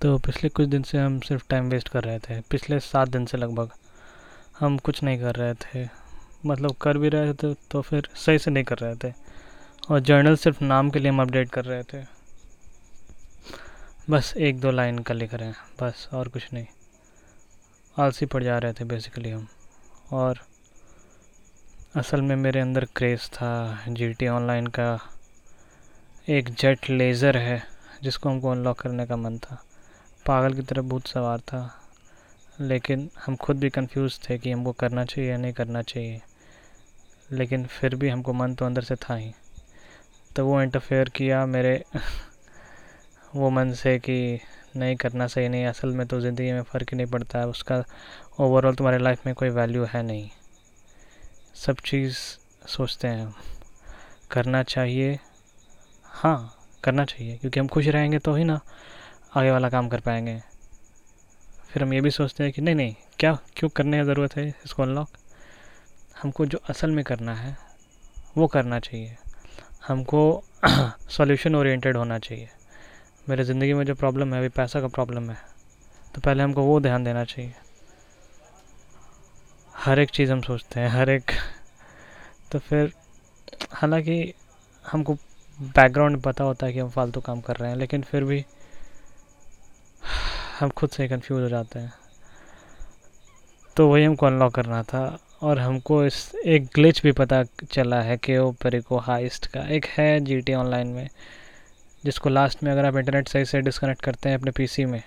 तो पिछले कुछ दिन से हम सिर्फ़ टाइम वेस्ट कर रहे थे। पिछले सात दिन से लगभग हम कुछ नहीं कर रहे थे। मतलब कर भी रहे थे तो फिर सही से नहीं कर रहे थे। और जर्नल सिर्फ़ नाम के लिए हम अपडेट कर रहे थे। बस एक दो लाइन का लिख रहे हैं बस और कुछ नहीं। आलसी पड़ जा रहे थे बेसिकली हम। और असल में मेरे अंदर क्रेज़ था। जी टी ऑनलाइन का एक जेट लेज़र है जिसको हमको अनलॉक करने का मन था। पागल की तरह भूत सवार था। लेकिन हम खुद भी कंफ्यूज थे कि हमको करना चाहिए या नहीं करना चाहिए। लेकिन फिर भी हमको मन तो अंदर से था ही। तो वो इंटरफेयर किया मेरे वो मन से कि नहीं करना सही नहीं, असल में तो ज़िंदगी में फ़र्क ही नहीं पड़ता है उसका ओवरऑल तुम्हारे लाइफ में कोई वैल्यू है नहीं। सब चीज़ सोचते हैं हम। करना चाहिए हाँ करना चाहिए, क्योंकि हम खुश रहेंगे तो ही ना। आगे वाला काम कर पाएँगे। फिर हम ये भी सोचते हैं कि नहीं नहीं, क्या, क्यों करने की ज़रूरत है इसको अनलॉक हमको जो असल में करना है, वो करना चाहिए। हमको सॉल्यूशन ओरिएंटेड होना चाहिए। मेरे ज़िंदगी में जो प्रॉब्लम है, अभी पैसा का प्रॉब्लम है तो पहले हमको वो ध्यान देना चाहिए। हर एक चीज़ हम सोचते हैं, हर एक। तो फिर, हालाँकि हमको बैकग्राउंड पता होता है कि हम फालतू काम कर रहे हैं, लेकिन फिर भी हम खुद से कंफ्यूज हो जाते हैं। तो वही हमको अनलॉक करना था और हमको इस एक ग्लिच भी पता चला है कि वो पेरिको हाइस्ट का एक है जी टी ऑनलाइन में, जिसको लास्ट में अगर आप इंटरनेट सही से डिस्कनेक्ट करते हैं अपने पीसी में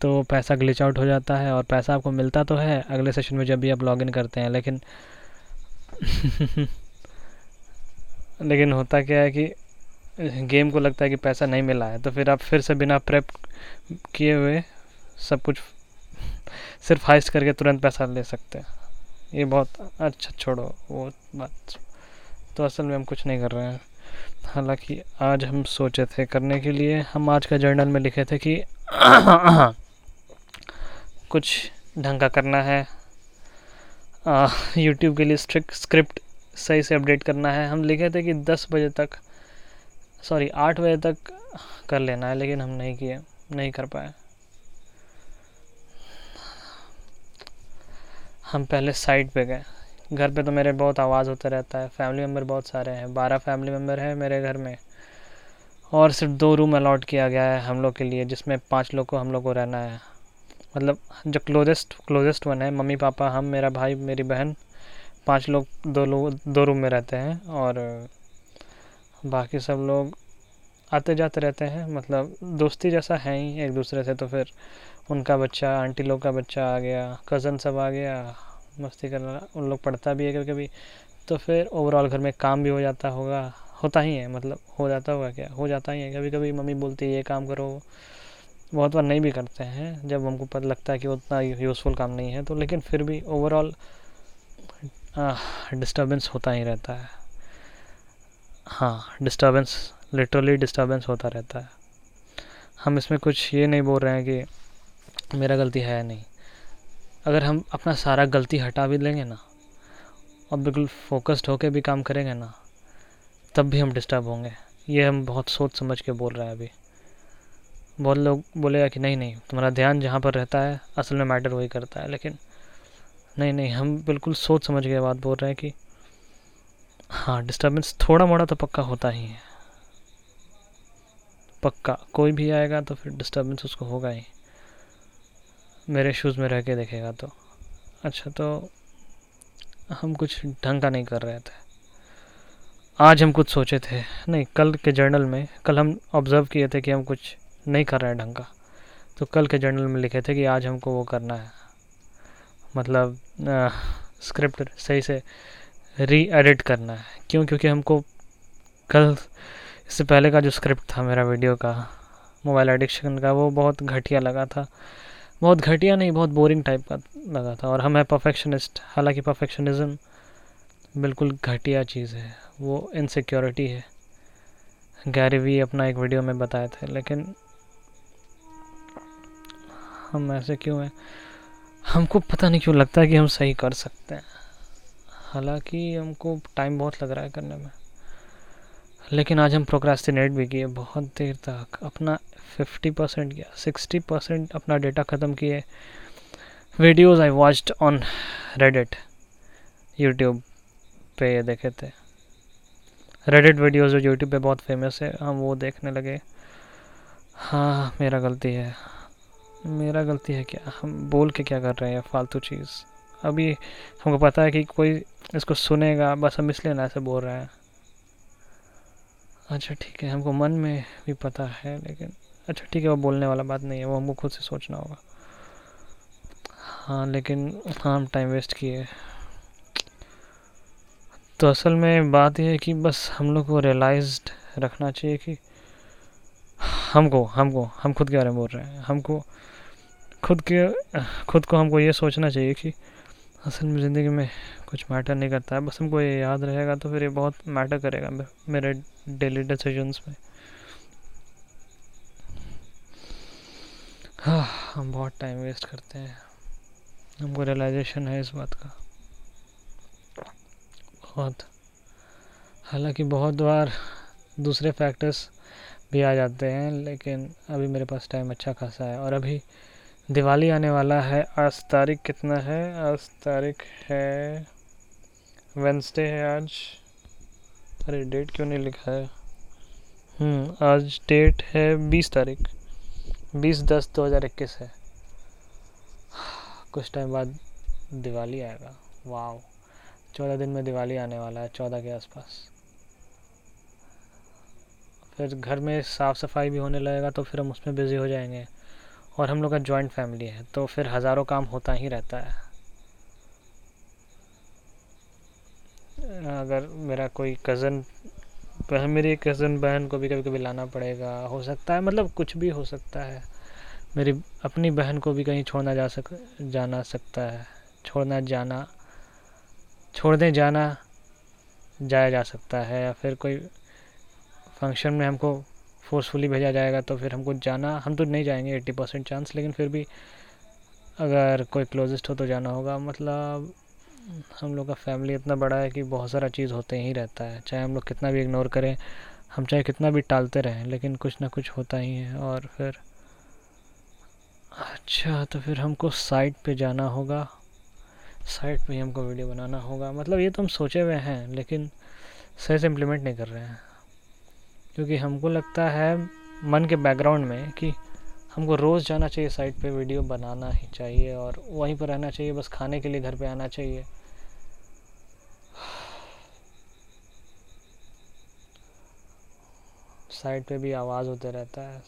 तो पैसा ग्लिच आउट हो जाता है और पैसा आपको मिलता तो है। अगले सेशन में जब भी आप लॉगिन करते हैं, लेकिन लेकिन होता क्या है कि गेम को लगता है कि पैसा नहीं मिला है तो फिर आप फिर से बिना प्रेप किए हुए सब कुछ सिर्फ़ हाइस्ट करके तुरंत पैसा ले सकते हैं। ये बहुत अच्छा छोड़ो वो बात। तो असल में हम कुछ नहीं कर रहे हैं। हालाँकि आज हम सोचे थे करने के लिए, हम आज का जर्नल में लिखे थे कि कुछ ढंग का करना है। यूट्यूब के लिए स्ट्रिक्ट स्क्रिप्ट सही से अपडेट करना है। हम लिखे थे कि 10 बजे तक सॉरी आठ बजे तक कर लेना है, लेकिन हम नहीं किए, नहीं कर पाए। हम पहले साइड पे गए। घर पे तो मेरे बहुत आवाज़ होता रहता है फैमिली मेंबर बहुत सारे हैं, बारह फैमिली मेंबर हैं मेरे घर में। और सिर्फ़ दो रूम अलॉट किया गया है हम लोग के लिए, जिसमें पाँच लोग को हम लोग को रहना है। मतलब जो क्लोजेस्ट क्लोजेस्ट वन है, मम्मी, पापा, हम, मेरा भाई, मेरी बहन, पाँच लोग, दो लोग दो रूम में रहते हैं, और बाकी सब लोग आते जाते रहते हैं मतलब दोस्ती जैसा है ही एक दूसरे से तो फिर उनका बच्चा, आंटी लोग का बच्चा आ गया कज़न सब आ गया, मस्ती करना उन लोग पढ़ता भी है कभी कभी तो फिर ओवरऑल घर में काम भी हो जाता होगा, होता ही है मतलब हो जाता होगा क्या, हो जाता ही है। कभी कभी मम्मी बोलती है, ये काम करो। बहुत बार नहीं भी करते हैं, जब हमको पता, लगता है कि उतना यूज़फुल काम नहीं है तो लेकिन फिर भी ओवरऑल डिस्टर्बेंस होता ही रहता है। हाँ डिस्टर्बेंस लिटरली डिस्टर्बेंस होता रहता है। हम इसमें कुछ ये नहीं बोल रहे हैं कि मेरा गलती है नहीं। अगर हम अपना सारा गलती हटा भी लेंगे ना, और बिल्कुल फोकस्ड होके भी काम करेंगे ना, तब भी हम डिस्टर्ब होंगे। ये हम बहुत सोच समझ के बोल रहे हैं अभी। बहुत लोग बोलेगा कि नहीं नहीं, तुम्हारा ध्यान जहाँ पर रहता है, असल में मैटर वही करता है, लेकिन नहीं नहीं, हम बिल्कुल सोच समझ के बात बोल रहे हैं कि हाँ डिस्टर्बेंस थोड़ा मोड़ा तो पक्का होता ही है। पक्का कोई भी आएगा तो फिर डिस्टर्बेंस उसको होगा ही। मेरे शूज़ में रह के देखेगा तो। अच्छा तो हम कुछ ढंग का नहीं कर रहे थे। आज हम कुछ सोचे थे। नहीं कल के जर्नल में कल हम ऑब्ज़र्व किए थे कि हम कुछ नहीं कर रहे हैं ढंग का। तो कल के जर्नल में लिखे थे कि आज हमको वो करना है। मतलब आ, स्क्रिप्ट सही से री एडिट करना है। क्यों? क्योंकि हमको कल इससे पहले का जो स्क्रिप्ट था मेरा वीडियो का मोबाइल एडिक्शन का, वो बहुत घटिया लगा था। बहुत घटिया नहीं, बहुत बोरिंग टाइप का लगा था। और हम है परफेक्शनिस्ट हालाँकि परफेक्शनिज्म बिल्कुल घटिया चीज़ है। वो इनसिक्योरिटी है। गैरी वी अपना एक वीडियो में बताए थे, लेकिन हम ऐसे क्यों हैं? हमको पता नहीं क्यों लगता है कि हम सही कर सकते हैं। हालाँकि हमको टाइम बहुत लग रहा है करने में। लेकिन आज हम प्रोक्रास्टिनेट भी किए, बहुत देर तक। अपना फिफ्टी परसेंट किया सिक्सटी परसेंट अपना डेटा ख़त्म किए। Videos I watched on Reddit YouTube पे ये देखे थे। रेडिट वीडियोज़ जो यूट्यूब पे बहुत फ़ेमस है, हम वो देखने लगे। हाँ मेरा गलती है। मेरा गलती है क्या? हम बोल के क्या कर रहे हैं? फालतू चीज़। अभी हमको पता है कि कोई इसको सुनेगा, बस हम इसलिए ना ऐसे बोल रहे हैं। अच्छा ठीक है, हमको मन में भी पता है, लेकिन अच्छा ठीक है, वो बोलने वाला बात नहीं है, वो हमको खुद से सोचना होगा। हाँ लेकिन हाँ हम टाइम वेस्ट किए। तो असल में बात यह है कि बस हम लोग को रियलाइज़ रखना चाहिए कि हमको हमको, हम खुद के बारे में बोल रहे हैं। हमको, खुद के, खुद को हमको ये सोचना चाहिए कि असल में ज़िंदगी में कुछ मैटर नहीं करता है। बस हमको ये याद रहेगा तो फिर ये बहुत मैटर करेगा मेरे डेली डिसीजंस में। हाँ हम बहुत टाइम वेस्ट करते हैं। हमको रियलाइजेशन है इस बात का। बहुत। हालाँकि बहुत बार दूसरे फैक्टर्स भी आ जाते हैं, लेकिन अभी मेरे पास टाइम अच्छा खासा है और अभी दिवाली आने वाला है। आज तारीख कितना है? आज तारीख है वेंसडे है आज। अरे डेट क्यों नहीं लिखा है? हम्म आज डेट है बीस तारीख। बीस दस दो हज़ार इक्कीस है। कुछ टाइम बाद दिवाली आएगा। वाह चौदह दिन में दिवाली आने वाला है, चौदह के आसपास। फिर घर में साफ़ सफ़ाई भी होने लगेगा तो फिर हम उसमें बिज़ी हो जाएँगे। और हम लोग का जॉइंट फैमिली है तो फिर हज़ारों काम होता ही रहता है। अगर मेरा कोई कज़न मेरी कज़न बहन को भी कभी कभी लाना पड़ेगा, हो सकता है मतलब कुछ भी हो सकता है। मेरी अपनी बहन को भी कहीं छोड़ना जा सक, जाना सकता है, छोड़ना जाना, छोड़ने जाना जाया जा सकता है, या फिर कोई फ़ंक्शन में हमको फोर्सफुली भेजा जाएगा तो फिर हमको जाना, हम तो नहीं जाएँगे एट्टी परसेंट चांस लेकिन फिर भी अगर कोई क्लोजेस्ट हो तो जाना होगा। मतलब हम लोग का फैमिली इतना बड़ा है कि बहुत सारा चीज़ होते ही रहता है। चाहे हम लोग कितना भी इग्नोर करें, हम चाहे कितना भी टालते रहें, लेकिन कुछ ना कुछ होता ही है। और फिर अच्छा तो फिर हमको साइट पे जाना होगा। साइट पे ही हमको वीडियो बनाना होगा। मतलब ये तो हम सोचे हुए हैं, लेकिन सही से इम्प्लीमेंट नहीं कर रहे हैं। क्योंकि हमको लगता है मन के बैकग्राउंड में कि हमको रोज़ जाना चाहिए साइट पे वीडियो बनाना ही चाहिए और वहीं पर रहना चाहिए, बस खाने के लिए घर पे आना चाहिए। साइड पे भी आवाज़ होते रहता है।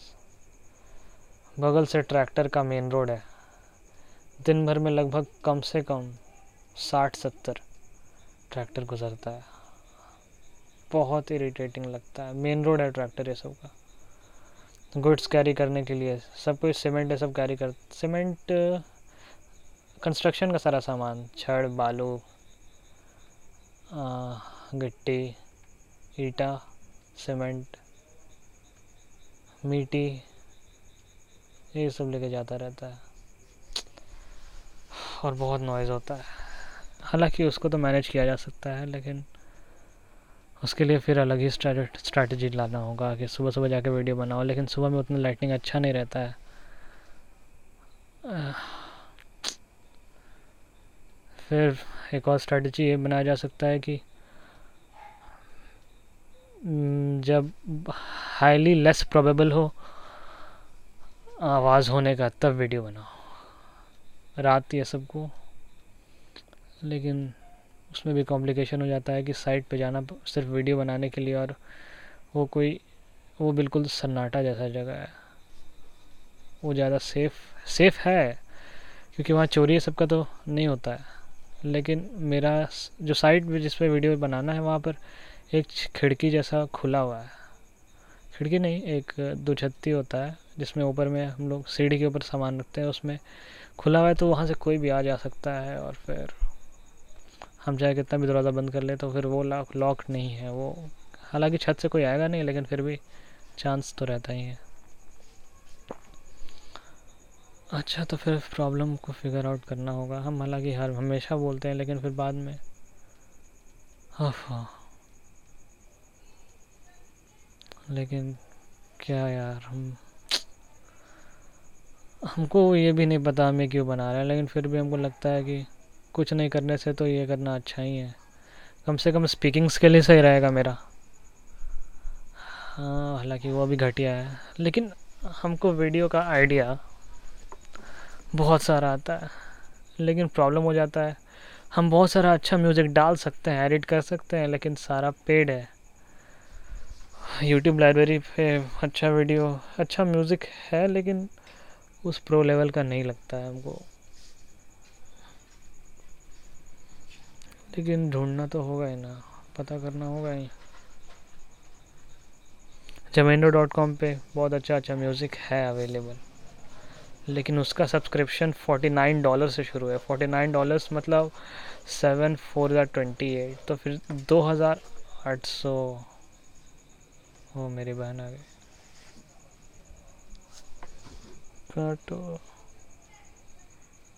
बगल से ट्रैक्टर का मेन रोड है। दिन भर में लगभग कम से कम साठ सत्तर ट्रैक्टर गुजरता है। बहुत इरिटेटिंग लगता है। मेन रोड है ट्रैक्टर ये सब का। गुड्स कैरी करने के लिए, सब कुछ सीमेंट है सब कैरी कर सीमेंट कंस्ट्रक्शन का सारा सामान, छड़, बालू गिट्टी, ईटा सीमेंट मीटी ये सब लेके जाता रहता है। और बहुत नॉइज़ होता है। हालाँकि उसको तो मैनेज किया जा सकता है, लेकिन उसके लिए फिर अलग ही स्ट्रैटेजी लाना होगा कि सुबह सुबह जाके वीडियो बनाओ, लेकिन सुबह में उतना लाइटिंग अच्छा नहीं रहता है। फिर एक और स्ट्रैटेजी ये बनाया जा सकता है कि जब हाईली लेस प्रोबेबल हो, आवाज़ होने का, तब वीडियो बनाओ। रात ये सबको, लेकिन उसमें भी कॉम्प्लिकेशन हो जाता है कि साइट पे जाना सिर्फ़ वीडियो बनाने के लिए और वो कोई, वो बिल्कुल सन्नाटा जैसा जगह है। वो ज़्यादा सेफ़ सेफ़ है, क्योंकि वहाँ चोरी सब का तो नहीं होता है। लेकिन मेरा जो साइट जिस पर वीडियो बनाना है, वहाँ पर एक खिड़की जैसा खुला हुआ है। खिड़की नहीं, एक दो छत्ती होता है, जिसमें ऊपर में हम लोग सीढ़ी के ऊपर सामान रखते हैं, उसमें खुला हुआ है तो वहाँ से कोई भी आ जा सकता है और फिर हम चाहे कितना भी दरवाज़ा बंद कर ले तो फिर वो लॉक लॉक नहीं है, वो हालाँकि छत से कोई आएगा नहीं, लेकिन फिर भी चांस तो रहता ही है। अच्छा तो फिर प्रॉब्लम को फिगर आउट करना होगा। हम हालाँकि हर, हमेशा बोलते हैं, लेकिन फिर बाद में। लेकिन क्या यार, हम, हमको ये भी नहीं पता हमें क्यों बना रहे हैं, लेकिन फिर भी हमको लगता है कि कुछ नहीं करने से तो ये करना अच्छा ही है। कम से कम स्पीकिंग स्किल ही सही रहेगा मेरा। हाँ हालाँकि वो भी घटिया है। लेकिन हमको वीडियो का आइडिया बहुत सारा आता है। लेकिन प्रॉब्लम हो जाता है। हम बहुत सारा अच्छा म्यूज़िक डाल सकते हैं एडिट कर सकते हैं, लेकिन सारा पेड है। यूट्यूब लाइब्रेरी पे अच्छा वीडियो अच्छा म्यूज़िक है, लेकिन उस प्रो लेवल का नहीं लगता है हमको। लेकिन ढूंढना तो होगा ही ना, पता करना होगा ही। जमेंडो डॉट कॉम पर बहुत अच्छा अच्छा म्यूज़िक है अवेलेबल, लेकिन उसका सब्सक्रिप्शन फोर्टी नाइन डॉलर से शुरू है। फोर्टी नाइन डॉलर्स मतलब सेवन फोर ज़ार ट्वेंटी एट तो फिर दो हज़ार आठ सौ। वो मेरी बहन आ गई। काटो